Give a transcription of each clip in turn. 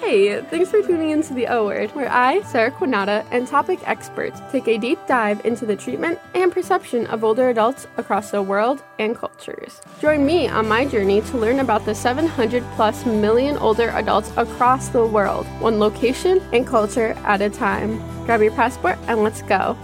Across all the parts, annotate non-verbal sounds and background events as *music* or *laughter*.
Hey, thanks for tuning into the O Word, where I, Sarah Quinata, and topic experts take a deep dive into the treatment and perception of older adults across the world and cultures. Join me on my journey to learn about the 700 plus million older adults across the world, one location and culture at a time. Grab your passport and let's go.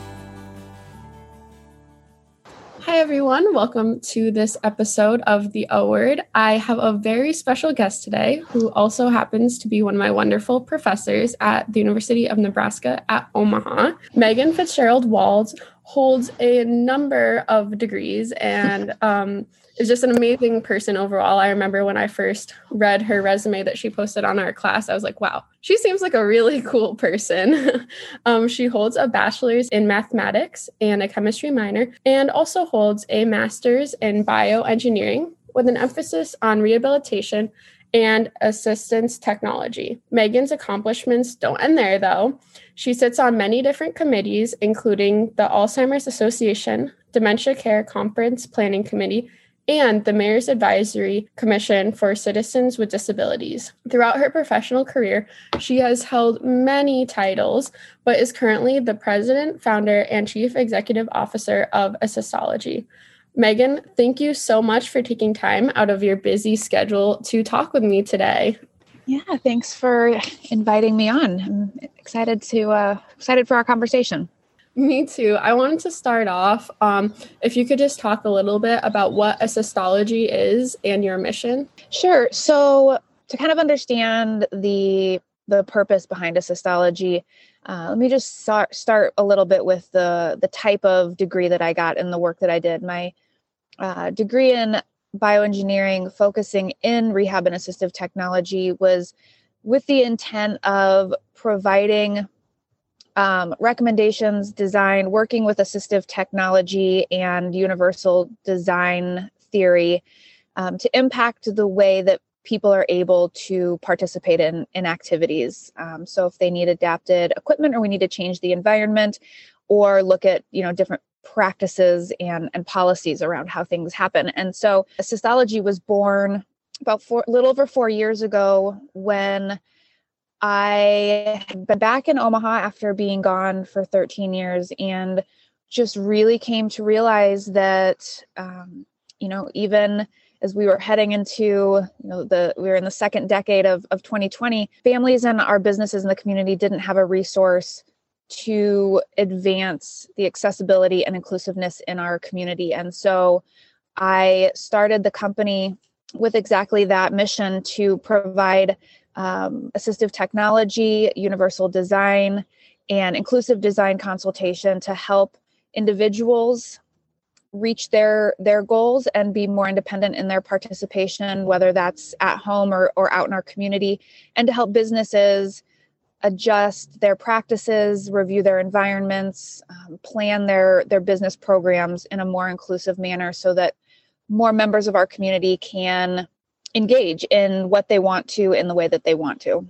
Hi, everyone. Welcome to this episode of The O Word. I have a very special guest today who also happens to be one of my wonderful professors at the University of Nebraska at Omaha. Meaghan Fitzgerald Walls holds a number of degrees and um, is just an amazing person overall. I remember when I first read her resume that she posted on our class, I was like, wow, she seems like a really *laughs* cool person. *laughs* um, she holds a bachelor's in mathematics and a chemistry minor, and also holds a master's in bioengineering with an emphasis on rehabilitation and assistance technology. Meaghan's accomplishments don't end there, though. She sits on many different committees, including the Alzheimer's Association, Dementia Care Conference Planning Committee, and the Mayor's Advisory Commission for Citizens with Disabilities. Throughout her professional career, she has held many titles, but is currently the president, founder, and chief executive officer of Assistology. Meaghan, thank you so much for taking time out of your busy schedule to talk with me today. Yeah, thanks for inviting me on. I'm excited to uh, excited for our conversation. Me too. I wanted to start off. Um, if you could just talk a little bit about what assistology is and your mission. Sure. So to kind of understand the the purpose behind assistology, uh, let me just start start a little bit with the the type of degree that I got in the work that I did. My uh, degree in bioengineering, focusing in rehab and assistive technology, was with the intent of providing um, recommendations, design, working with assistive technology and universal design theory um, to impact the way that people are able to participate in, in activities. Um, so if they need adapted equipment or we need to change the environment or look at, you know, different practices and, and policies around how things happen. And so assistology was born about four, a little over four years ago when I had been back in Omaha after being gone for 13 years and just really came to realize that, um, you know, even as we were heading into, you know, the we were in the second decade of, of 2020, families and our businesses in the community didn't have a resource to advance the accessibility and inclusiveness in our community. And so I started the company with exactly that mission to provide um, assistive technology, universal design, and inclusive design consultation to help individuals reach their their goals and be more independent in their participation whether that's at home or, or out in our community and to help businesses adjust their practices review their environments um, plan their their business programs in a more inclusive manner so that more members of our community can engage in what they want to in the way that they want to.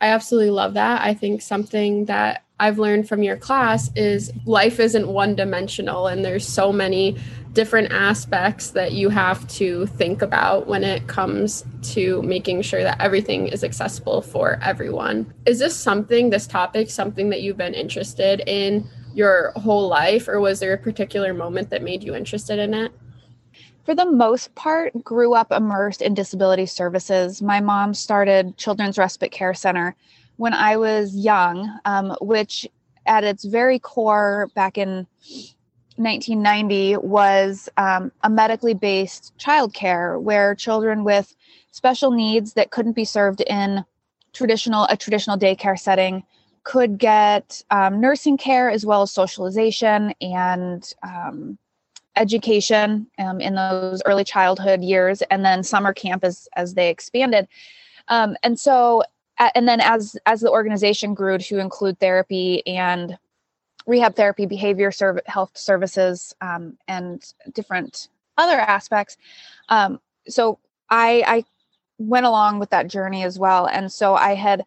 I absolutely love that. I think something that I've learned from your class is life isn't one dimensional and there's so many different aspects that you have to think about when it comes to making sure that everything is accessible for everyone. Is this something, this topic, something that you've been interested in your whole life, or was there a particular moment that made you interested in it? For the most part, grew up immersed in disability services. My mom started Children's Respite Care Center when I was young, um, which at its very core back in 1990 was um, a medically based childcare where children with special needs that couldn't be served in traditional a traditional daycare setting could get um, nursing care as well as socialization and um, education um, in those early childhood years and then summer camp as as they expanded. Um, and so and then as as the organization grew to include therapy and rehab therapy behavior serv- health services um, and different other aspects um, so i i went along with that journey as well. And so i had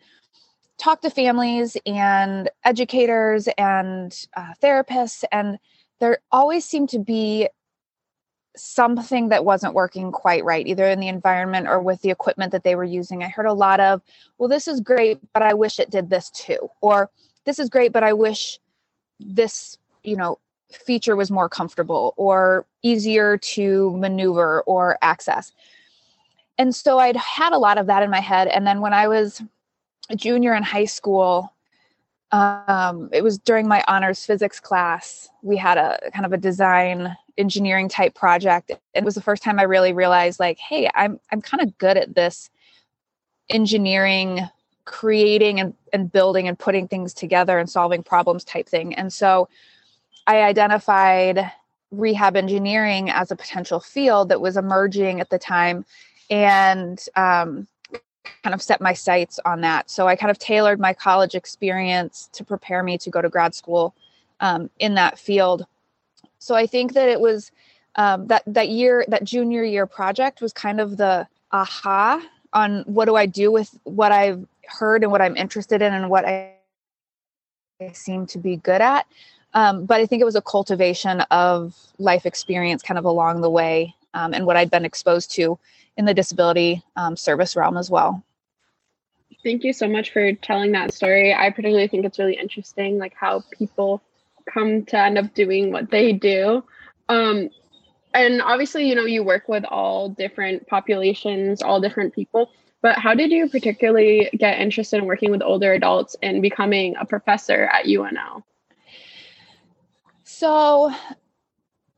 talked to families and educators and uh, therapists and there always seemed to be something that wasn't working quite right, either in the environment or with the equipment that they were using. I heard a lot of, well, this is great, but I wish it did this too. Or this is great, but I wish this, you know, feature was more comfortable or easier to maneuver or access. And so I'd had a lot of that in my head. And then when I was a junior in high school, um, it was during my honors physics class. We had a kind of a design engineering type project. It was the first time I really realized, like, hey, I'm I'm kind of good at this engineering, creating and, and building and putting things together and solving problems type thing. And so I identified rehab engineering as a potential field that was emerging at the time and um, kind of set my sights on that. So I kind of tailored my college experience to prepare me to go to grad school um, in that field. So I think that it was um, that that year, that junior year project was kind of the aha on what do I do with what I've heard and what I'm interested in and what I, seem to be good at. Um, but I think it was a cultivation of life experience kind of along the way um, and what I'd been exposed to in the disability um, service realm as well. Thank you so much for telling that story. I particularly think it's really interesting, like how people come to end up doing what they do. Um, and obviously, you know, you work with all different populations, all different people. But how did you particularly get interested in working with older adults and becoming a professor at UNL? So,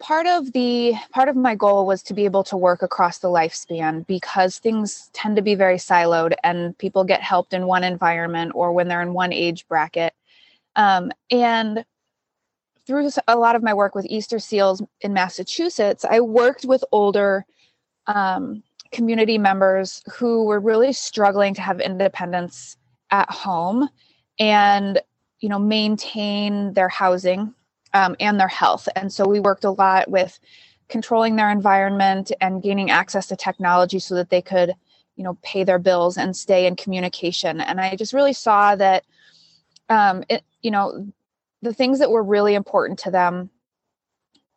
part of the part of my goal was to be able to work across the lifespan because things tend to be very siloed and people get helped in one environment or when they're in one age bracket. Um, and through a lot of my work with easter seals in massachusetts i worked with older um, community members who were really struggling to have independence at home and you know maintain their housing um, and their health. And so we worked a lot with controlling their environment and gaining access to technology so that they could, you know, pay their bills and stay in communication. And I just really saw that, um, it, you know, the things that were really important to them,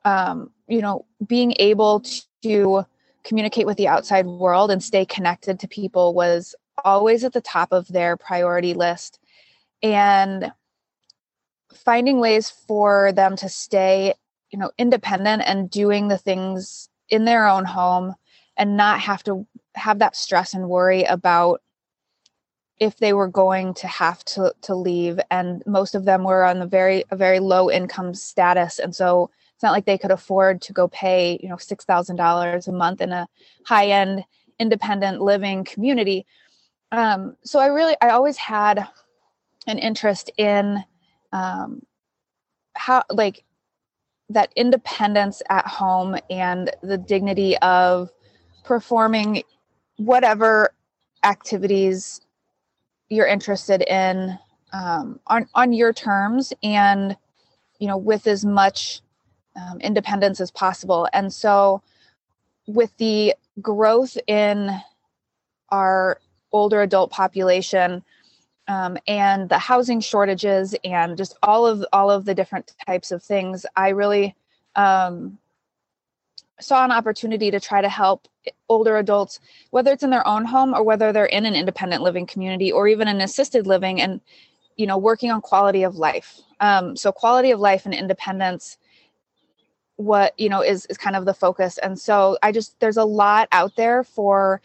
um, you know, being able to communicate with the outside world and stay connected to people was always at the top of their priority list. And finding ways for them to stay you know independent and doing the things in their own home and not have to have that stress and worry about if they were going to have to to leave. And most of them were on the very a very low income status. And so it's not like they could afford to go pay you know $6000 a month in a high end independent living community. Um, so i really i always had an interest in um, how like that independence at home and the dignity of performing whatever activities you're interested in um, on on your terms and you know with as much um, independence as possible. And so with the growth in our older adult population um, and the housing shortages and just all of all of the different types of things i really um, saw an opportunity to try to help older adults whether it's in their own home or whether they're in an independent living community or even an assisted living and you know working on quality of life. Um, so quality of life and independence what you know is is kind of the focus. And so i just there's a lot out there for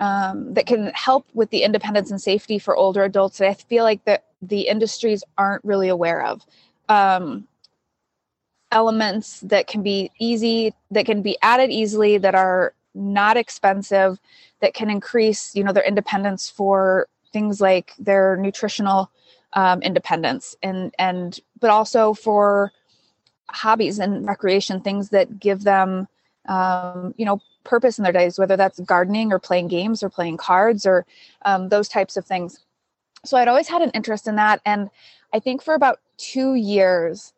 um, that can help with the independence and safety for older adults that I feel like that the industries aren't really aware of. Um, elements that can be easy, that can be added easily, that are not expensive, that can increase, you know, their independence for things like their nutritional um, independence and and but also for hobbies and recreation things that give them um, you know purpose in their days, whether that's gardening or playing games or playing cards or um, those types of things. So I'd always had an interest in that. And I think for about two years,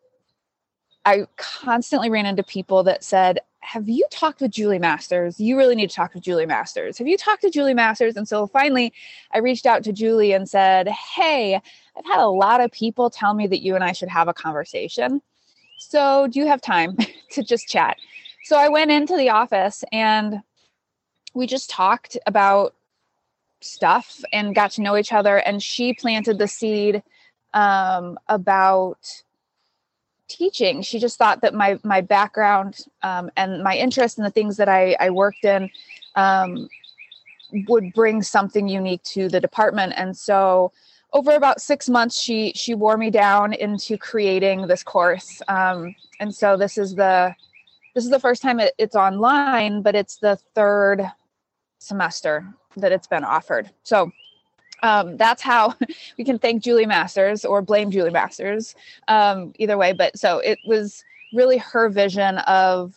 I constantly ran into people that said, Have you talked with Julie Masters? You really need to talk to Julie Masters. Have you talked to Julie Masters? And so finally, I reached out to Julie and said, Hey, I've had a lot of people tell me that you and I should have a conversation. So do you have time *laughs* to just chat? So I went into the office and we just talked about stuff and got to know each other. And she planted the seed um, about teaching. She just thought that my my background um, and my interest in the things that I, I worked in um, would bring something unique to the department. And so over about six months, she she wore me down into creating this course. Um, and so this is the this is the first time it, it's online, but it's the third semester that it's been offered. So um, that's how *laughs* we can thank Julie Masters or blame Julie Masters, um, either way. But so it was really her vision of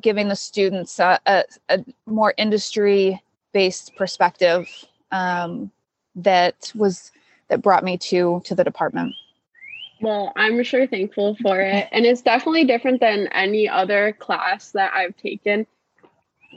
giving the students a, a, a more industry based perspective um, that was that brought me to to the department. Well, I'm sure thankful for it. And it's definitely different than any other class that I've taken.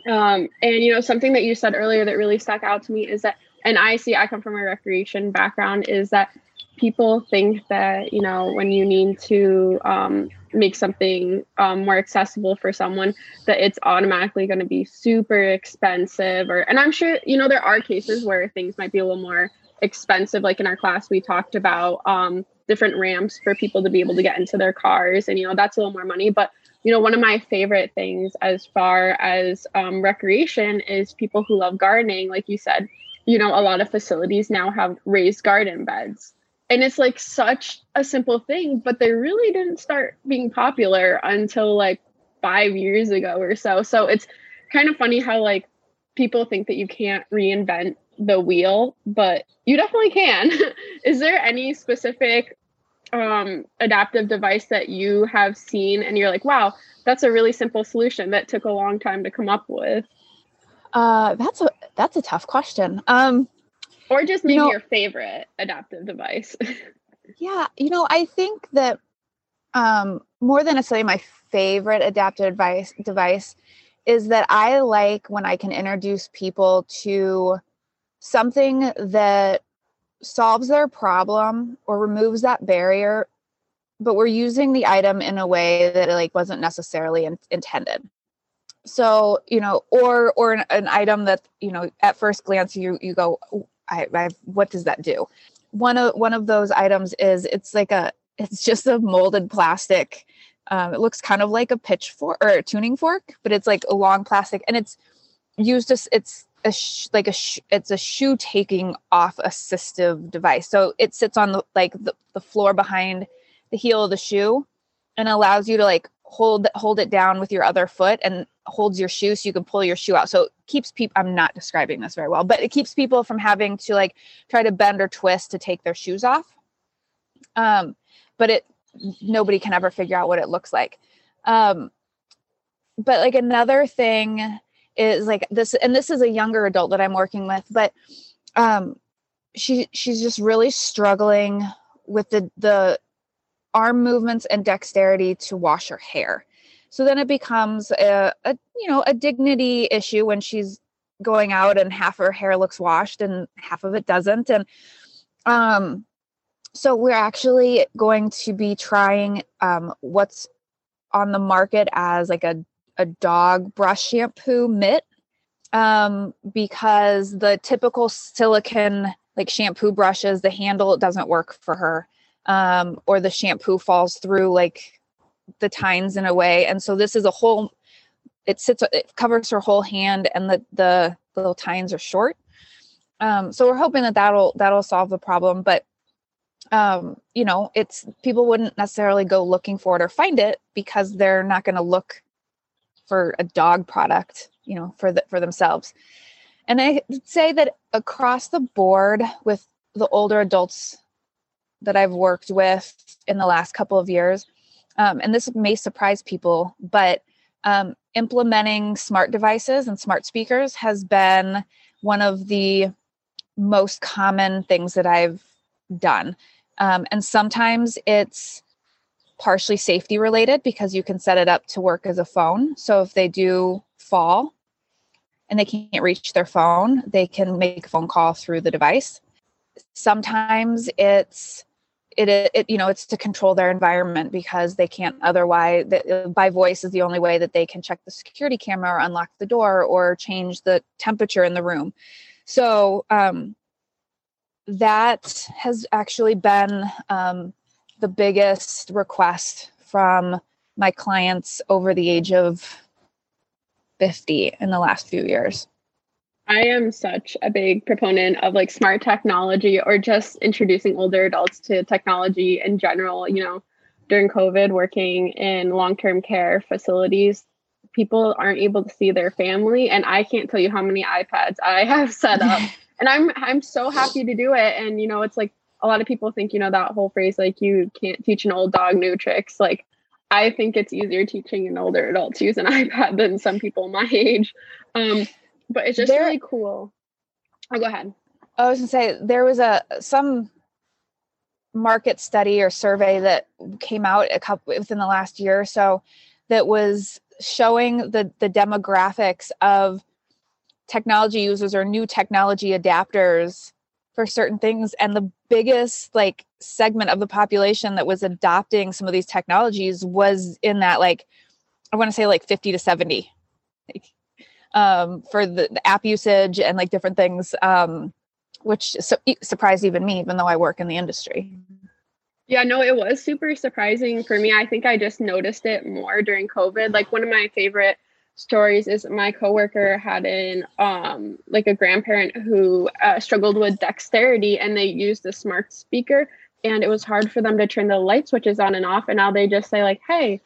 Um, and you know, something that you said earlier that really stuck out to me is that, and I see I come from a recreation background, is that people think that you know when you need to um, make something um, more accessible for someone that it's automatically going to be super expensive or and i'm sure you know there are cases where things might be a little more expensive like in our class we talked about um, different ramps for people to be able to get into their cars and you know that's a little more money but you know, one of my favorite things as far as um, recreation is people who love gardening. Like you said, you know, a lot of facilities now have raised garden beds. And it's like such a simple thing, but they really didn't start being popular until like five years ago or so. So it's kind of funny how like people think that you can't reinvent the wheel, but you definitely can. *laughs* Is there any specific um, adaptive device that you have seen and you're like, wow, that's a really simple solution that took a long time to come up with? Uh, that's a that's a tough question. Um, or just maybe you know, your favorite adaptive device. *laughs* yeah, you know, I think that um, more than necessarily my favorite adaptive device device is that I like when I can introduce people to something that solves their problem or removes that barrier but we're using the item in a way that like wasn't necessarily in, intended. So you know or or an, an, item that you know at first glance you you go I, I what does that do? One of one of those items is it's like a it's just a molded plastic um, it looks kind of like a pitchfork or a tuning fork but it's like a long plastic and it's used as it's a sh- like a sh- it's a shoe taking off assistive device. So it sits on the like the, the floor behind the heel of the shoe and allows you to like hold hold it down with your other foot and holds your shoe so you can pull your shoe out. So it keeps people I'm not describing this very well, but it keeps people from having to like try to bend or twist to take their shoes off. Um but it nobody can ever figure out what it looks like. Um but like another thing is like this and this is a younger adult that i'm working with but um she she's just really struggling with the the arm movements and dexterity to wash her hair. So then it becomes a, a you know a dignity issue when she's going out and half her hair looks washed and half of it doesn't and um so we're actually going to be trying um what's on the market as like a a dog brush shampoo mitt um, because the typical silicone like shampoo brushes, the handle doesn't work for her, um, or the shampoo falls through like the tines in a way. And so this is a whole. It sits. It covers her whole hand, and the the, the little tines are short. Um, so we're hoping that that'll that'll solve the problem. But um, you know, it's people wouldn't necessarily go looking for it or find it because they're not going to look for a dog product, you know, for the, for themselves. And I say that across the board with the older adults that I've worked with in the last couple of years, um, and this may surprise people, but um, implementing smart devices and smart speakers has been one of the most common things that I've done. Um, and sometimes it's partially safety related because you can set it up to work as a phone. So if they do fall and they can't reach their phone, they can make a phone call through the device. Sometimes it's it, it you know it's to control their environment because they can't otherwise by voice is the only way that they can check the security camera or unlock the door or change the temperature in the room so um, that has actually been um, the biggest request from my clients over the age of 50 in the last few years I am such a big proponent of like smart technology or just introducing older adults to technology in general. You know, during COVID, working in long term care facilities, people aren't able to see their family. And I can't tell you how many iPads I have set up. *laughs* and I'm I'm so happy to do it. And you know, it's like a lot of people think, you know, that whole phrase like you can't teach an old dog new tricks. Like I think it's easier teaching an older adult to use an *laughs* iPad than some people my age. Um, but it's just there, really cool. Oh, go ahead. I was gonna say there was a some market study or survey that came out a couple within the last year or so that was showing the the demographics of technology users or new technology adapters for certain things and the biggest like segment of the population that was adopting some of these technologies was in that like i want to say like 50 to 70 like um, for the, the, app usage and like different things, um, which su- surprised even me, even though I work in the industry. Yeah, no, it was super surprising for me. I think I just noticed it more during COVID. Like one of my favorite stories is my coworker had an um like a grandparent who uh, struggled with dexterity and they used a smart speaker and it was hard for them to turn the light switches on and off and now they just say like hey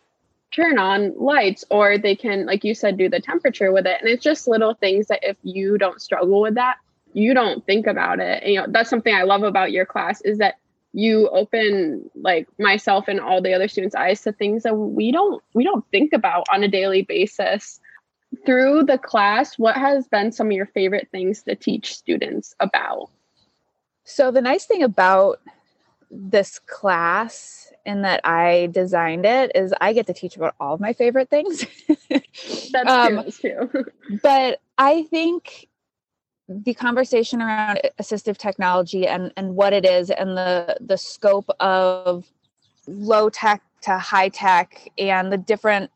turn on lights or they can like you said do the temperature with it. And it's just little things that if you don't struggle with that you don't think about it. And, you know that's something i love about your class is that you open like myself and all the other students eyes to things that we don't we don't think about on a daily basis through the class what has been some of your favorite things to teach students about so the nice thing about this class in that I designed it is I get to teach about all of my favorite things. *laughs* that's um, true. That's true. *laughs* but I think the conversation around assistive technology and and what it is and the the scope of low tech to high tech and the different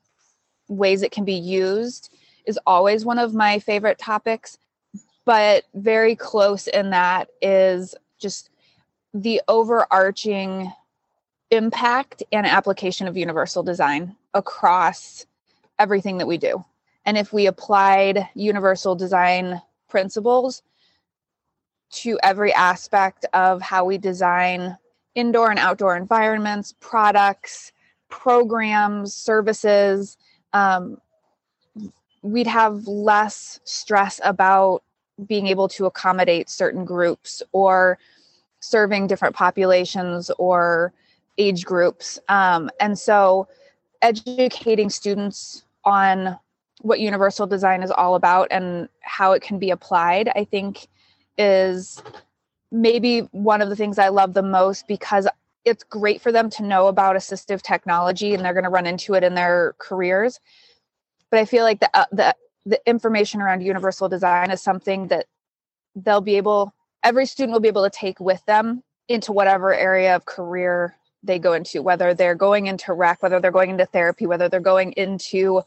ways it can be used is always one of my favorite topics but very close in that is just the overarching impact and application of universal design across everything that we do. And if we applied universal design principles to every aspect of how we design indoor and outdoor environments, products, programs, services, um, we'd have less stress about being able to accommodate certain groups or serving different populations or age groups. Um, and so, educating students on what universal design is all about and how it can be applied, I think, is maybe one of the things I love the most because it's great for them to know about assistive technology and they're going to run into it in their careers. But I feel like the, uh, the the information around universal design is something that they'll be able every student will be able to take with them into whatever area of career they go into, whether they're going into rec, whether they're going into therapy, whether they're going into,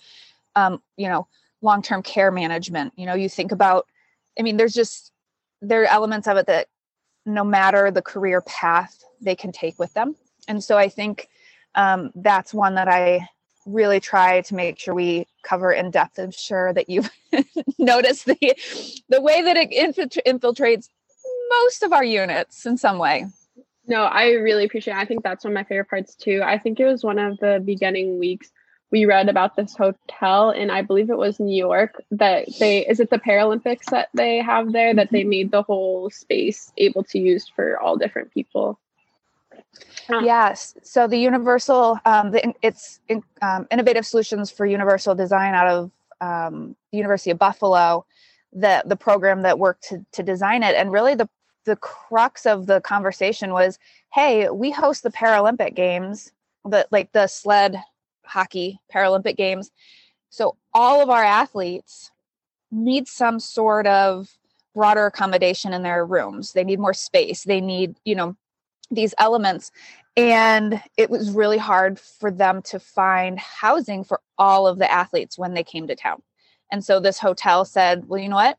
um, you know, long term care management. You know, you think about, I mean, there's just, there are elements of it that no matter the career path they can take with them. And so I think um, that's one that I really try to make sure we cover in depth. I'm sure that you've *laughs* noticed the the way that it infiltrates most of our units in some way. No, I really appreciate it. I think that's one of my favorite parts too. I think it was one of the beginning weeks we read about this hotel and I believe it was New York that they is it the Paralympics that they have there that they mm-hmm. made the whole space able to use for all different people. Yes. So the universal, um, the, it's in, um, innovative solutions for universal design out of um, the University of Buffalo, the the program that worked to to design it, and really the the crux of the conversation was hey we host the paralympic games the like the sled hockey paralympic games. So all of our athletes need some sort of broader accommodation in their rooms. They need more space. They need you know these elements. And it was really hard for them to find housing for all of the athletes when they came to town. And so this hotel said well you know what?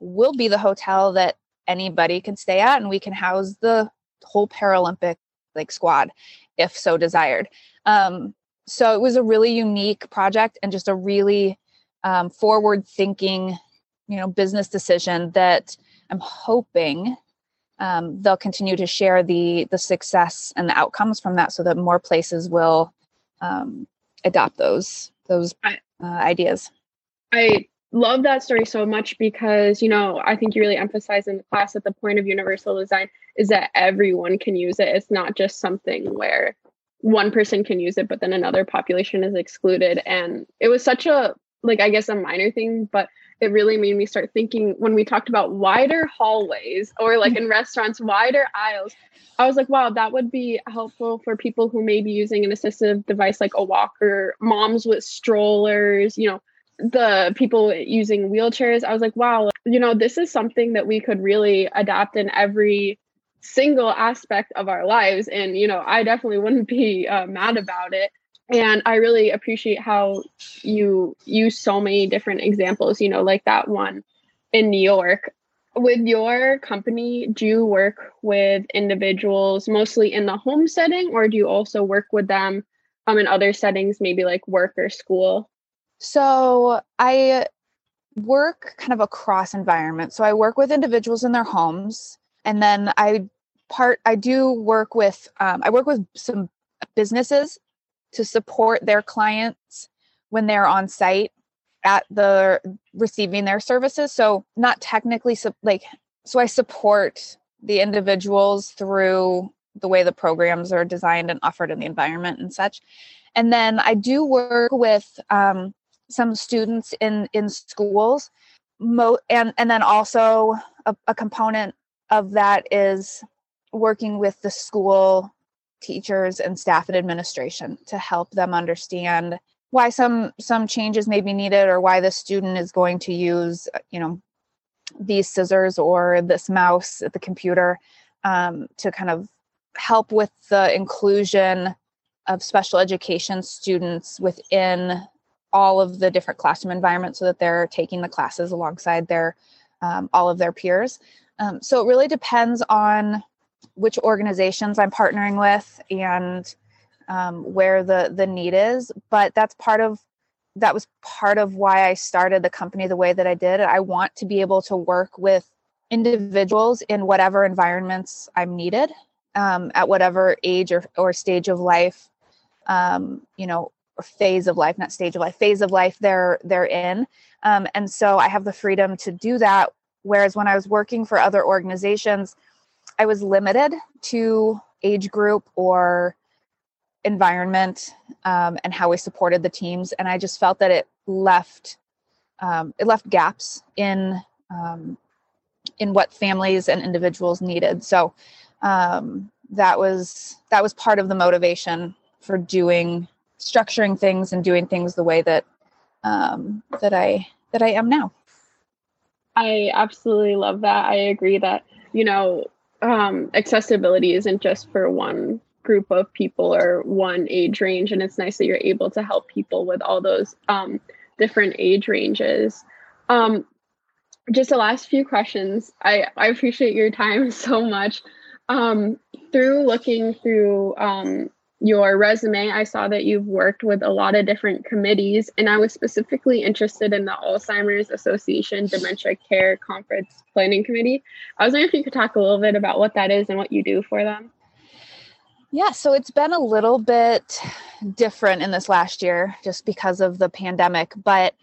We'll be the hotel that anybody can stay at and we can house the whole paralympic like squad if so desired. Um, so it was a really unique project and just a really um, forward thinking you know business decision that i'm hoping um, they'll continue to share the the success and the outcomes from that so that more places will um, adopt those those uh, ideas. I love that story so much because you know i think you really emphasize in the class that the point of universal design is that everyone can use it. It's not just something where one person can use it but then another population is excluded and it was such a like i guess a minor thing but it really made me start thinking when we talked about wider hallways or like mm-hmm. in restaurants, wider aisles. I was like, wow, that would be helpful for people who may be using an assistive device like a walker, moms with strollers, you know, the people using wheelchairs. I was like, wow, you know, this is something that we could really adapt in every single aspect of our lives. And, you know, I definitely wouldn't *laughs* be uh, mad about it. And i really appreciate how you use so many different examples you know like that one in new york. With your company do you work with individuals mostly in the home setting or do you also work with them um, in other settings maybe like work or school? So i work kind of across environment so i work with individuals in their homes and then i part i do work with um, i work with some businesses to support their clients when they're on site at the receiving their services. So not technically like so i support the individuals through the way the programs are designed and offered in the environment and such. And then i do work with um, some students in in schools. Mo- and and then also a, a component of that is working with the school teachers and staff and administration to help them understand why some some changes may be needed or why the student is going to use you know these scissors or this mouse at the computer um, to kind of help with the inclusion of special education students within all of the different classroom environments so that they're taking the classes alongside their um, all of their peers. Um, so it really depends on which organizations I'm partnering with and um, where the the need is. But that's part of that was part of why I started the company the way that I did. I want to be able to work with individuals in whatever environments I'm needed um, at whatever age or, or stage of life, um, you know, phase of life, not stage of life, phase of life they're they're in. Um, and so I have the freedom to do that. Whereas when I was working for other organizations, I was limited to age group or environment um, and how we supported the teams, and I just felt that it left um, it left gaps in um, in what families and individuals needed. So um, that was that was part of the motivation for doing structuring things and doing things the way that um, that I that I am now. I absolutely love that. I agree that you know um, accessibility isn't just for one group of people or one age range and it's nice that you're able to help people with all those um, different age ranges. Um, just the last few questions. I, I appreciate your time *laughs* so much. Um, through looking through um, your resume, I saw that you've worked with a lot of different committees, and I was specifically interested in the Alzheimer's Association Dementia Care Conference Planning Committee. I was wondering if you could talk a little bit about what that is and what you do for them. Yeah, so it's been a little bit different in this last year just because of the pandemic, but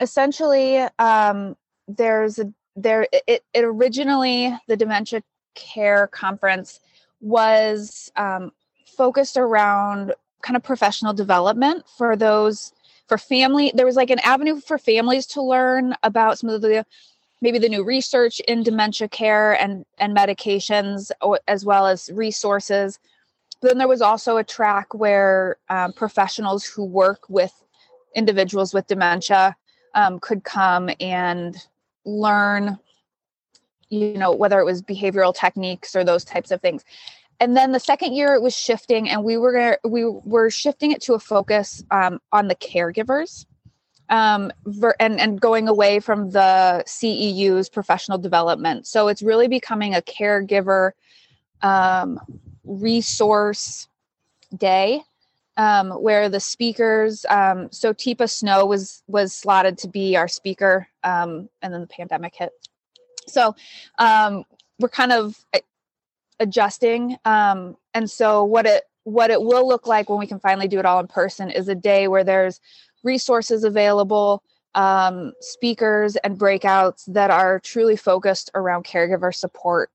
essentially, um, there's a there it, it originally the dementia care conference was um, focused around kind of professional development for those for family there was like an avenue for families to learn about some of the maybe the new research in dementia care and and medications as well as resources. But then there was also a track where um, professionals who work with individuals with dementia um, could come and learn you know whether it was behavioral techniques or those types of things and then the second year it was shifting and we were we were shifting it to a focus um, on the caregivers um, ver- and and going away from the CEU's professional development. So it's really becoming a caregiver um, resource day um, where the speakers. Um, so Teepa Snow was was slotted to be our speaker, um, and then the pandemic hit. So um, we're kind of adjusting, um, and so what it what it will look like when we can finally do it all in person is a day where there's resources available, um, speakers and breakouts that are truly focused around caregiver support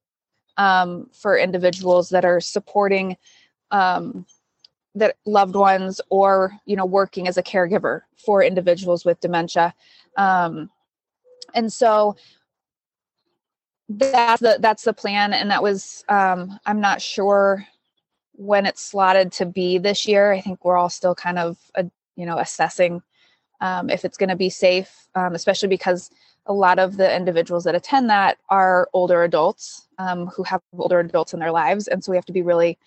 um, for individuals that are supporting um, that loved ones or you know working as a caregiver for individuals with dementia. Um, and so that's the that's the plan and that was um, i'm not sure when it's slotted to be this year. I think we're all still kind of uh, you know assessing um, if it's going to be safe um, especially because a lot of the individuals that attend that are older adults um, who have older adults in their lives and so we have to be really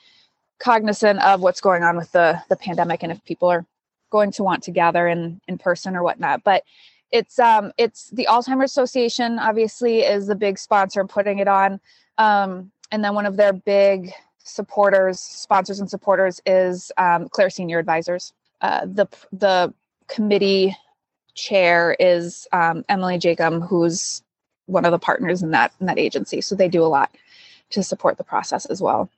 cognizant of what's going on with the the pandemic and if people are going to want to gather in in person or whatnot. But it's um it's the alzheimer's association obviously is the big sponsor putting it on um and then one of their big supporters sponsors and supporters is um, clare senior advisors. Uh, the the committee chair is um, emily jacob who's one of the partners in that in that agency. So they do a lot to support the process as well.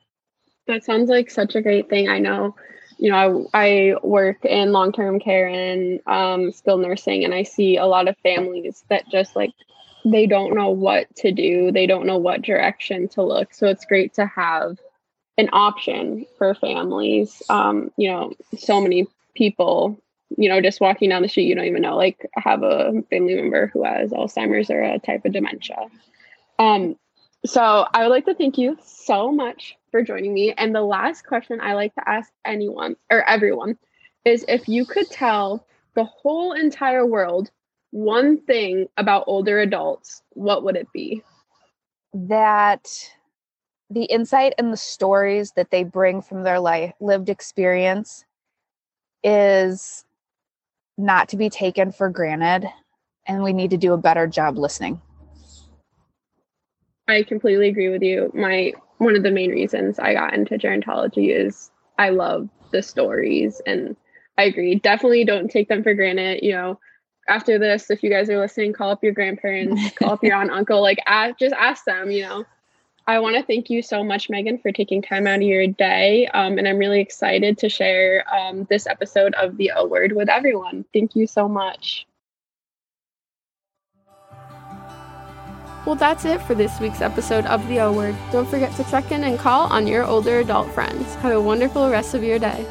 That sounds like such a great thing. I know, you know, I, I work in long term care and um, skilled nursing, and I see a lot of families that just like they don't know what to do, they don't know what direction to look. So it's great to have an option for families. Um, you know, so many people, you know, just walking down the street, you don't even know, like have a family member who has Alzheimer's or a type of dementia. Um, so I would like to thank you so much for joining me. And the last question I like to ask anyone or everyone is if you could tell the whole entire world one thing about older adults, what would it be? That the insight and the stories that they bring from their life lived experience is not to be taken for granted and we need to do a better job listening. I completely agree with you. My one of the main reasons I got into gerontology is I love the stories and I agree. Definitely don't take them for granted. You know, after this, if you guys are listening, call up your grandparents, call up your *laughs* aunt, uncle, like ask, just ask them, you know. I want to thank you so much, Meaghan, for taking time out of your day. Um, and I'm really excited to share um, this episode of the O Word with everyone. Thank you so much. Well, that's it for this week's episode of The O Word. Don't forget to check in and call on your older adult friends. Have a wonderful rest of your day.